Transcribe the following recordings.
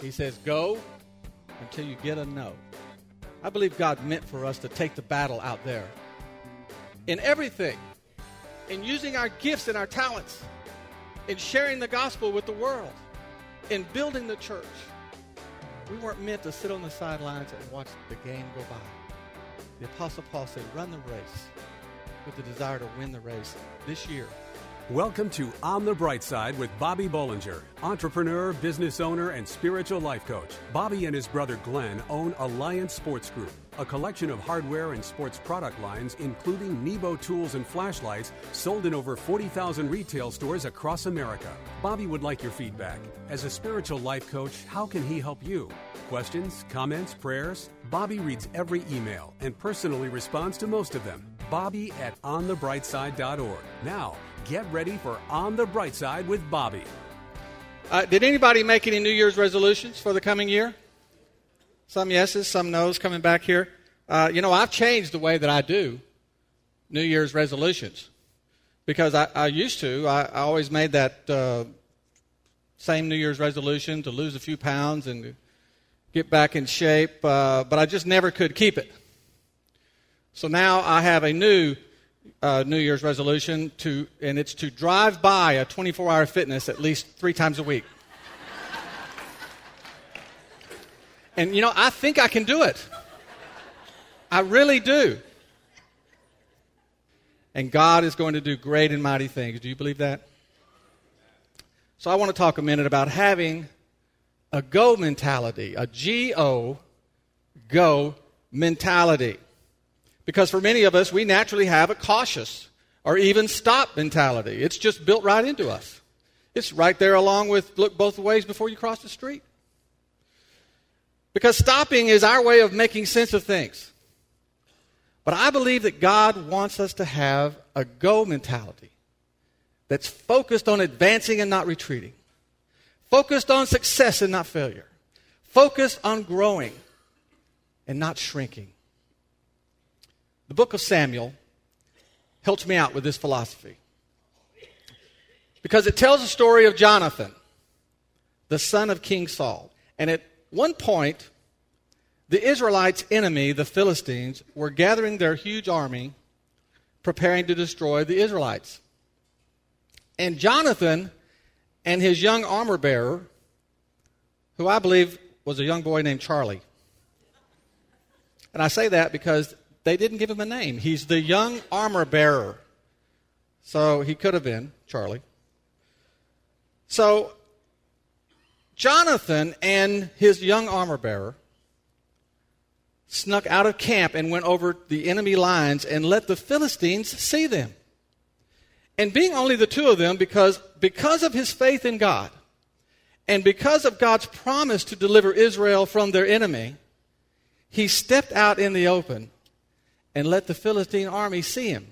He says, Go until you get a no. I believe God meant for us to take the battle out there. In everything, in using our gifts and our talents, in sharing the gospel with the world, in building the church. We weren't meant to sit on the sidelines and watch the game go by. The Apostle Paul said, run the race with the desire to win the race this year. Welcome to On the Bright Side with Bobby Bollinger, entrepreneur, business owner, and spiritual life coach. Bobby and his brother Glenn own Alliance Sports Group, a collection of hardware and sports product lines, including Nebo tools and flashlights, sold in over 40,000 retail stores across America. Bobby would like your feedback. As a spiritual life coach, how can he help you? Questions, comments, prayers? Bobby reads every email and personally responds to most of them. Bobby at onthebrightside.org. Now, get ready for On the Bright Side with Bobby. Uh, did anybody make any New Year's resolutions for the coming year? Some yeses, some nos coming back here. Uh, you know, I've changed the way that I do New Year's resolutions because I, I used to. I, I, always made that uh, same New Year's resolution to lose a few pounds and get back in shape, uh, but I just never could keep it. So now I have a new uh, New Year's resolution to, and it's to drive by a 24-hour fitness at least three times a week. and you know, I think I can do it. I really do. And God is going to do great and mighty things. Do you believe that? So I want to talk a minute about having a go mentality, a G O, go mentality. Because for many of us, we naturally have a cautious or even stop mentality. It's just built right into us. It's right there along with look both ways before you cross the street. Because stopping is our way of making sense of things. But I believe that God wants us to have a go mentality that's focused on advancing and not retreating, focused on success and not failure, focused on growing and not shrinking. The book of Samuel helps me out with this philosophy because it tells the story of Jonathan, the son of King Saul. And at one point, the Israelites' enemy, the Philistines, were gathering their huge army, preparing to destroy the Israelites. And Jonathan and his young armor bearer, who I believe was a young boy named Charlie. And I say that because they didn't give him a name. He's the young armor bearer. So he could have been Charlie. So Jonathan and his young armor bearer snuck out of camp and went over the enemy lines and let the Philistines see them. And being only the two of them, because, because of his faith in God and because of God's promise to deliver Israel from their enemy, he stepped out in the open and let the Philistine army see him.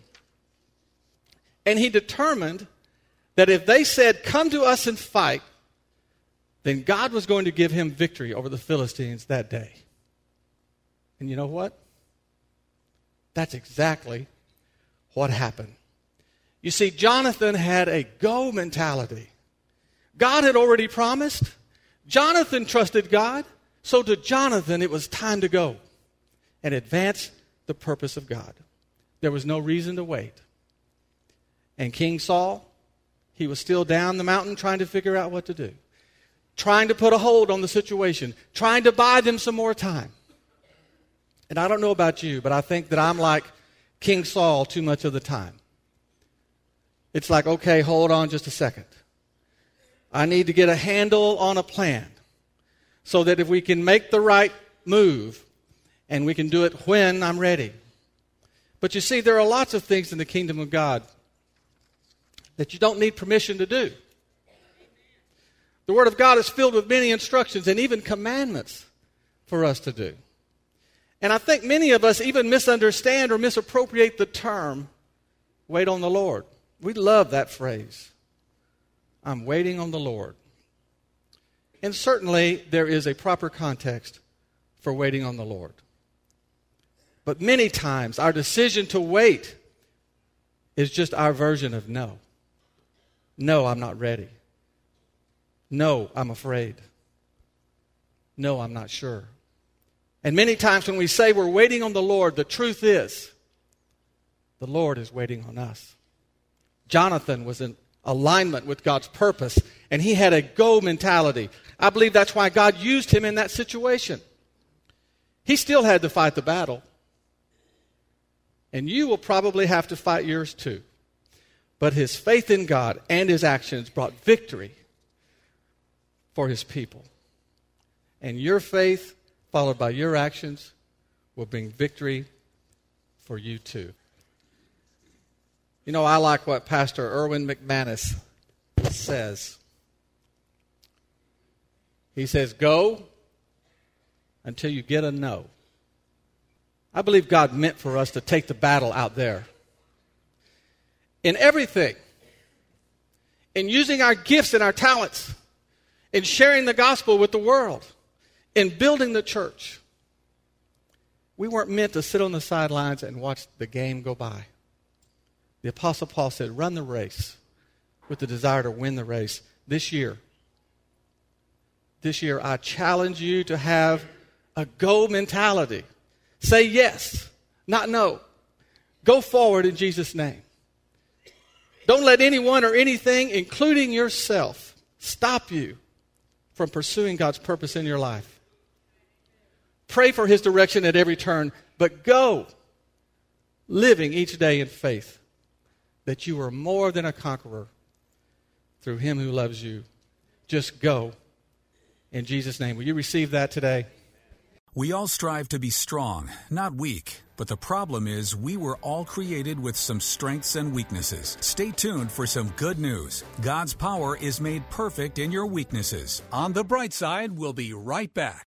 And he determined that if they said, Come to us and fight, then God was going to give him victory over the Philistines that day. And you know what? That's exactly what happened. You see, Jonathan had a go mentality. God had already promised. Jonathan trusted God. So to Jonathan, it was time to go and advance the purpose of God. There was no reason to wait. And King Saul, he was still down the mountain trying to figure out what to do, trying to put a hold on the situation, trying to buy them some more time. And I don't know about you, but I think that I'm like King Saul too much of the time. It's like, okay, hold on just a second. I need to get a handle on a plan so that if we can make the right move, and we can do it when I'm ready. But you see, there are lots of things in the kingdom of God that you don't need permission to do. The Word of God is filled with many instructions and even commandments for us to do. And I think many of us even misunderstand or misappropriate the term wait on the Lord. We love that phrase. I'm waiting on the Lord. And certainly there is a proper context for waiting on the Lord. But many times, our decision to wait is just our version of no. No, I'm not ready. No, I'm afraid. No, I'm not sure. And many times when we say we're waiting on the Lord, the truth is the Lord is waiting on us. Jonathan was in alignment with God's purpose, and he had a go mentality. I believe that's why God used him in that situation. He still had to fight the battle. And you will probably have to fight yours too. But his faith in God and his actions brought victory for his people. And your faith, followed by your actions, will bring victory for you too. You know, I like what Pastor Erwin McManus says. He says, Go until you get a no. I believe God meant for us to take the battle out there. In everything, in using our gifts and our talents, in sharing the gospel with the world, in building the church. We weren't meant to sit on the sidelines and watch the game go by. The Apostle Paul said, Run the race with the desire to win the race this year. This year, I challenge you to have a go mentality. Say yes, not no. Go forward in Jesus' name. Don't let anyone or anything, including yourself, stop you from pursuing God's purpose in your life. Pray for His direction at every turn, but go living each day in faith that you are more than a conqueror through Him who loves you. Just go in Jesus' name. Will you receive that today? We all strive to be strong, not weak. But the problem is, we were all created with some strengths and weaknesses. Stay tuned for some good news. God's power is made perfect in your weaknesses. On the bright side, we'll be right back.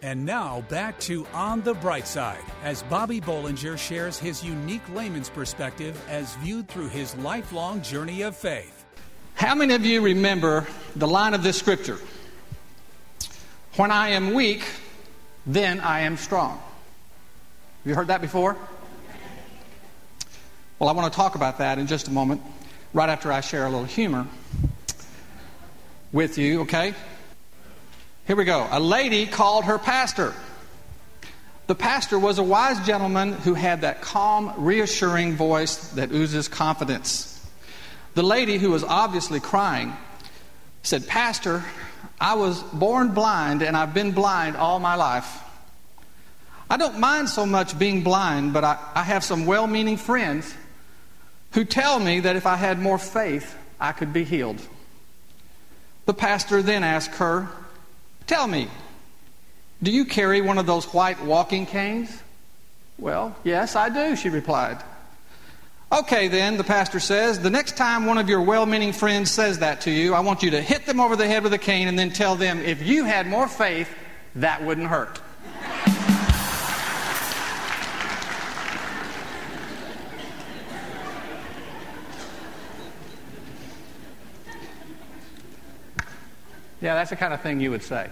And now back to On the Bright Side as Bobby Bollinger shares his unique layman's perspective as viewed through his lifelong journey of faith. How many of you remember the line of this scripture? When I am weak, then I am strong. Have you heard that before? Well, I want to talk about that in just a moment, right after I share a little humor with you, okay? Here we go. A lady called her pastor. The pastor was a wise gentleman who had that calm, reassuring voice that oozes confidence. The lady, who was obviously crying, said, Pastor, I was born blind and I've been blind all my life. I don't mind so much being blind, but I, I have some well meaning friends who tell me that if I had more faith, I could be healed. The pastor then asked her, Tell me, do you carry one of those white walking canes? Well, yes, I do, she replied. Okay, then, the pastor says, the next time one of your well meaning friends says that to you, I want you to hit them over the head with a cane and then tell them, if you had more faith, that wouldn't hurt. Yeah, that's the kind of thing you would say.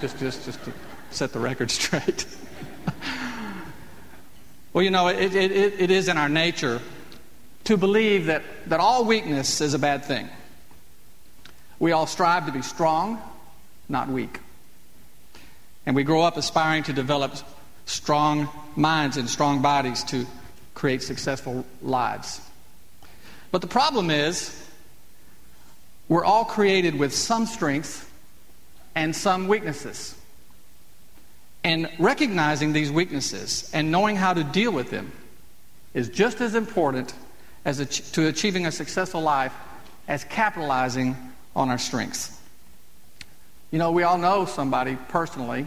Just, just, just to set the record straight. well, you know, it, it, it is in our nature to believe that, that all weakness is a bad thing. We all strive to be strong, not weak. And we grow up aspiring to develop strong minds and strong bodies to create successful lives. But the problem is, we're all created with some strengths and some weaknesses. And recognizing these weaknesses and knowing how to deal with them is just as important as a, to achieving a successful life as capitalizing on our strengths. You know, we all know somebody personally,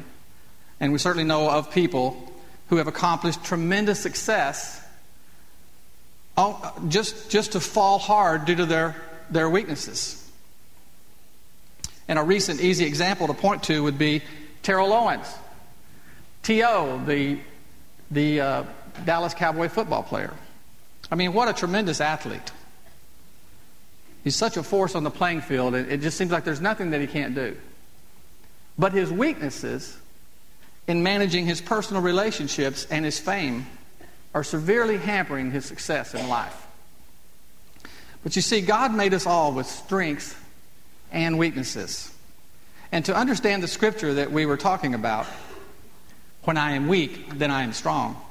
and we certainly know of people who have accomplished tremendous success just, just to fall hard due to their, their weaknesses. And a recent easy example to point to would be Terrell Owens, T.O., the, the uh, Dallas Cowboy football player. I mean, what a tremendous athlete. He's such a force on the playing field, it, it just seems like there's nothing that he can't do. But his weaknesses in managing his personal relationships and his fame are severely hampering his success in life. But you see, God made us all with strengths and weaknesses. And to understand the scripture that we were talking about, when I am weak, then I am strong,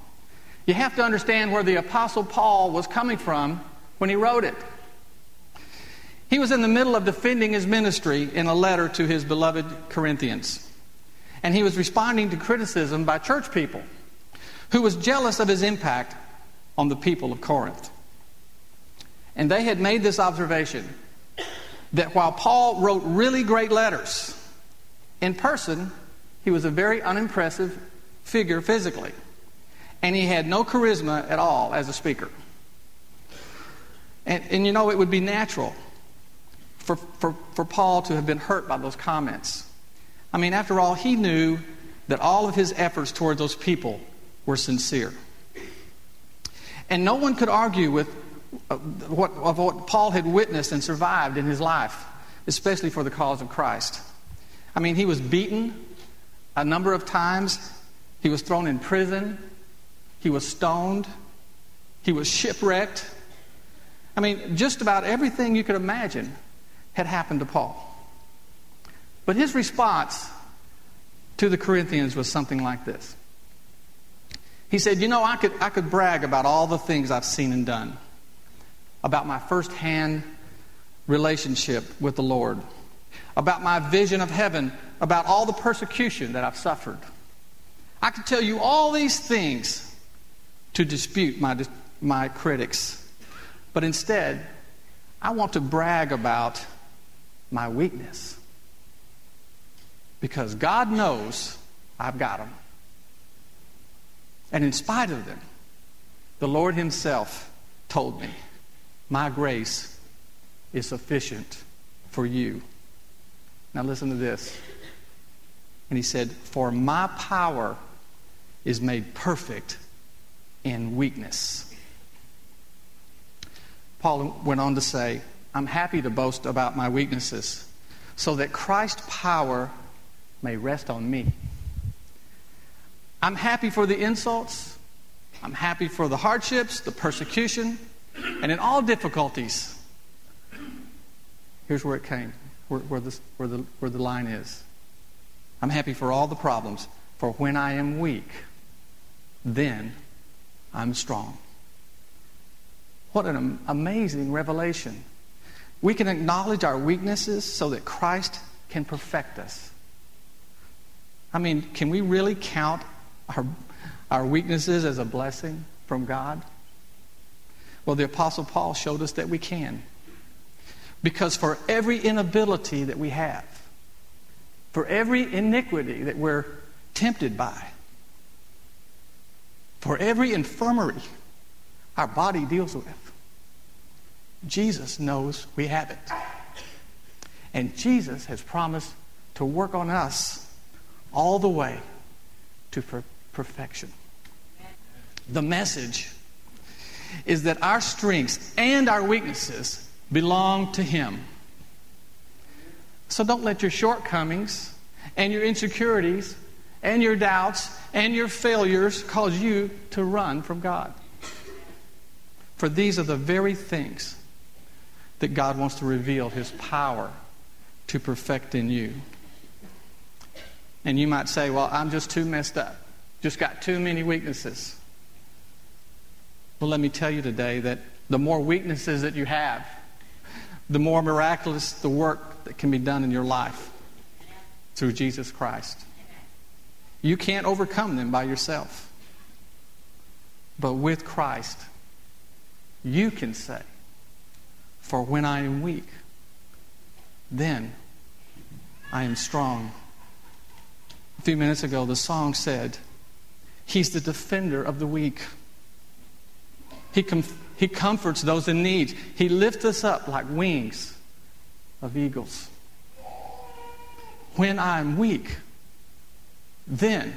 you have to understand where the Apostle Paul was coming from when he wrote it. He was in the middle of defending his ministry in a letter to his beloved Corinthians. And he was responding to criticism by church people who was jealous of his impact on the people of Corinth. And they had made this observation that while Paul wrote really great letters, in person, he was a very unimpressive figure physically. And he had no charisma at all as a speaker. And, and you know, it would be natural for, for, for Paul to have been hurt by those comments. I mean, after all, he knew that all of his efforts toward those people were sincere. And no one could argue with uh, what, of what Paul had witnessed and survived in his life, especially for the cause of Christ. I mean, he was beaten a number of times, he was thrown in prison, he was stoned, he was shipwrecked. I mean, just about everything you could imagine had happened to Paul. But his response to the Corinthians was something like this he said, You know, I could, I could brag about all the things I've seen and done, about my firsthand relationship with the Lord, about my vision of heaven, about all the persecution that I've suffered. I could tell you all these things to dispute my, my critics. But instead, I want to brag about my weakness. Because God knows I've got them. And in spite of them, the Lord Himself told me, My grace is sufficient for you. Now listen to this. And He said, For my power is made perfect in weakness. Paul went on to say, I'm happy to boast about my weaknesses so that Christ's power may rest on me. I'm happy for the insults. I'm happy for the hardships, the persecution, and in all difficulties. Here's where it came, where, where, the, where, the, where the line is. I'm happy for all the problems, for when I am weak, then I'm strong. What an amazing revelation. We can acknowledge our weaknesses so that Christ can perfect us. I mean, can we really count our, our weaknesses as a blessing from God? Well, the Apostle Paul showed us that we can. Because for every inability that we have, for every iniquity that we're tempted by, for every infirmary our body deals with, Jesus knows we have it. And Jesus has promised to work on us all the way to perfection. The message is that our strengths and our weaknesses belong to Him. So don't let your shortcomings and your insecurities and your doubts and your failures cause you to run from God. For these are the very things that God wants to reveal His power to perfect in you. And you might say, well, I'm just too messed up. Just got too many weaknesses. Well, let me tell you today that the more weaknesses that you have, the more miraculous the work that can be done in your life through Jesus Christ. You can't overcome them by yourself. But with Christ, you can say, For when I am weak, then I am strong. A few minutes ago, the song said, He's the defender of the weak. He, com- he comforts those in need. He lifts us up like wings of eagles. When I'm weak, then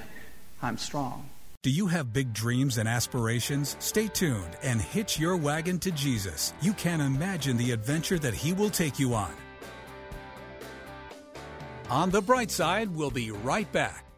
I'm strong. Do you have big dreams and aspirations? Stay tuned and hitch your wagon to Jesus. You can't imagine the adventure that He will take you on. On the bright side, we'll be right back.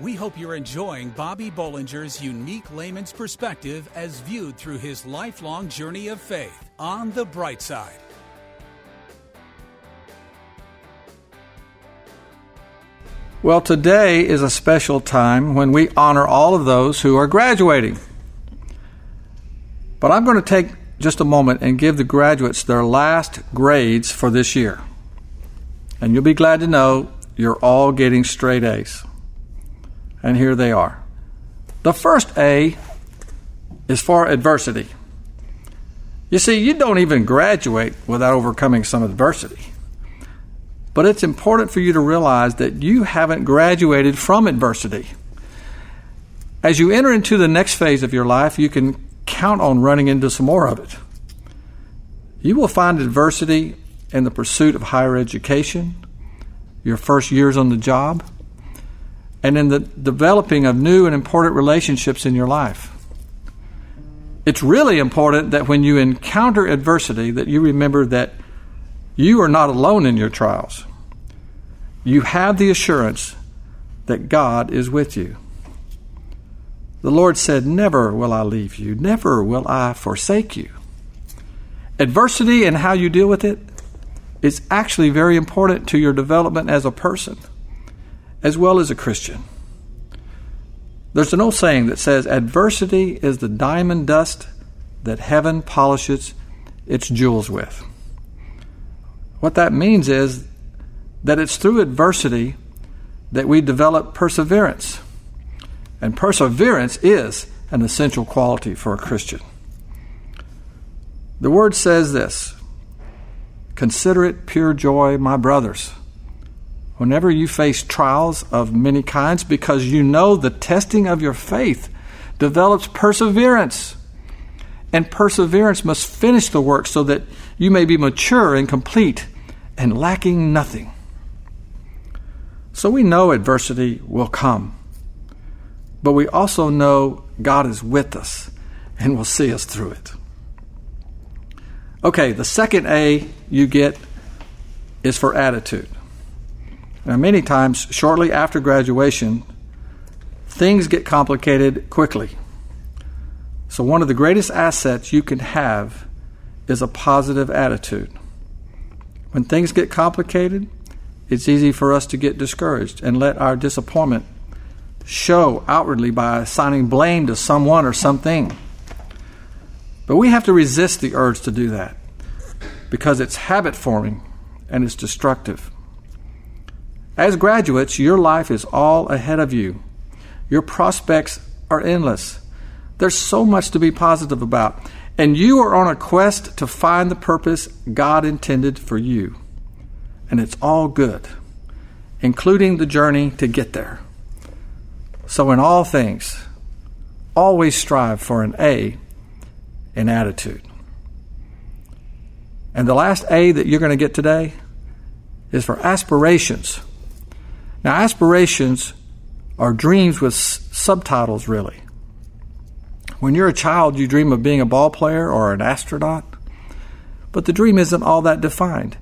We hope you're enjoying Bobby Bollinger's unique layman's perspective as viewed through his lifelong journey of faith on the bright side. Well, today is a special time when we honor all of those who are graduating. But I'm going to take just a moment and give the graduates their last grades for this year. And you'll be glad to know you're all getting straight A's. And here they are. The first A is for adversity. You see, you don't even graduate without overcoming some adversity. But it's important for you to realize that you haven't graduated from adversity. As you enter into the next phase of your life, you can count on running into some more of it. You will find adversity in the pursuit of higher education, your first years on the job, and in the developing of new and important relationships in your life. It's really important that when you encounter adversity that you remember that you are not alone in your trials. You have the assurance that God is with you. The Lord said, Never will I leave you, never will I forsake you. Adversity and how you deal with it is actually very important to your development as a person, as well as a Christian. There's an old saying that says, Adversity is the diamond dust that heaven polishes its jewels with. What that means is that it's through adversity that we develop perseverance. And perseverance is an essential quality for a Christian. The word says this Consider it pure joy, my brothers, whenever you face trials of many kinds, because you know the testing of your faith develops perseverance. And perseverance must finish the work so that you may be mature and complete and lacking nothing. So we know adversity will come, but we also know God is with us and will see us through it. Okay, the second A you get is for attitude. Now, many times, shortly after graduation, things get complicated quickly. So, one of the greatest assets you can have is a positive attitude. When things get complicated, it's easy for us to get discouraged and let our disappointment show outwardly by assigning blame to someone or something. But we have to resist the urge to do that because it's habit forming and it's destructive. As graduates, your life is all ahead of you. Your prospects are endless. There's so much to be positive about. And you are on a quest to find the purpose God intended for you. And it's all good. including the journey to get there. So, in all things, always strive for an A in attitude. And the last A that you're going to get today is for aspirations. Now, aspirations are dreams with s- subtitles, really. When you're a child, you dream of being a ball player or an astronaut, but the dream isn't all that defined.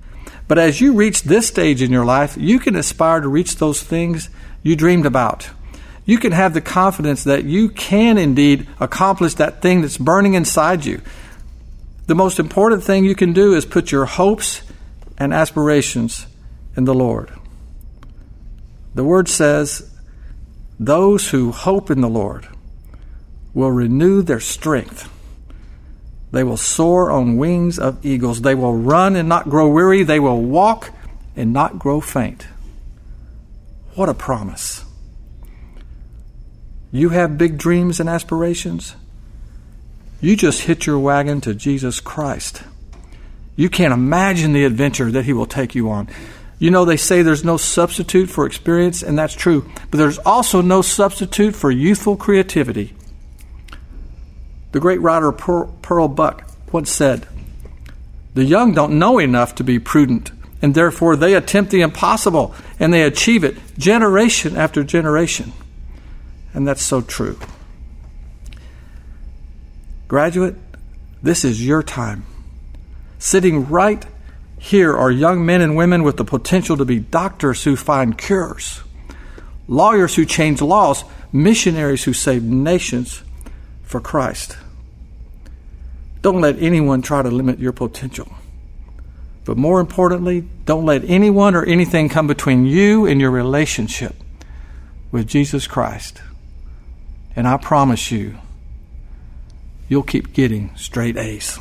But as you reach this stage in your life, you can aspire to reach those things you dreamed about. You can have the confidence that you can indeed accomplish that thing that's burning inside you. The most important thing you can do is put your hopes and aspirations in the Lord. The Word says, Those who hope in the Lord will renew their strength. They will soar on wings of eagles. They will run and not grow weary. They will walk and not grow faint. What a promise. You have big dreams and aspirations. You just hitch your wagon to Jesus Christ. You can't imagine the adventure that He will take you on. You know, they say there's no substitute for experience, and that's true, but there's also no substitute for youthful creativity. The great writer Pearl Buck once said, The young don't know enough to be prudent, and therefore they attempt the impossible, and they achieve it generation after generation. And that's so true. Graduate, this is your time. Sitting right here are young men and women with the potential to be doctors who find cures, lawyers who change laws, missionaries who save nations for Christ. Don't let anyone try to limit your potential. But more importantly, don't let anyone or anything come between you and your relationship with Jesus Christ. And I promise you, you'll keep getting straight A's.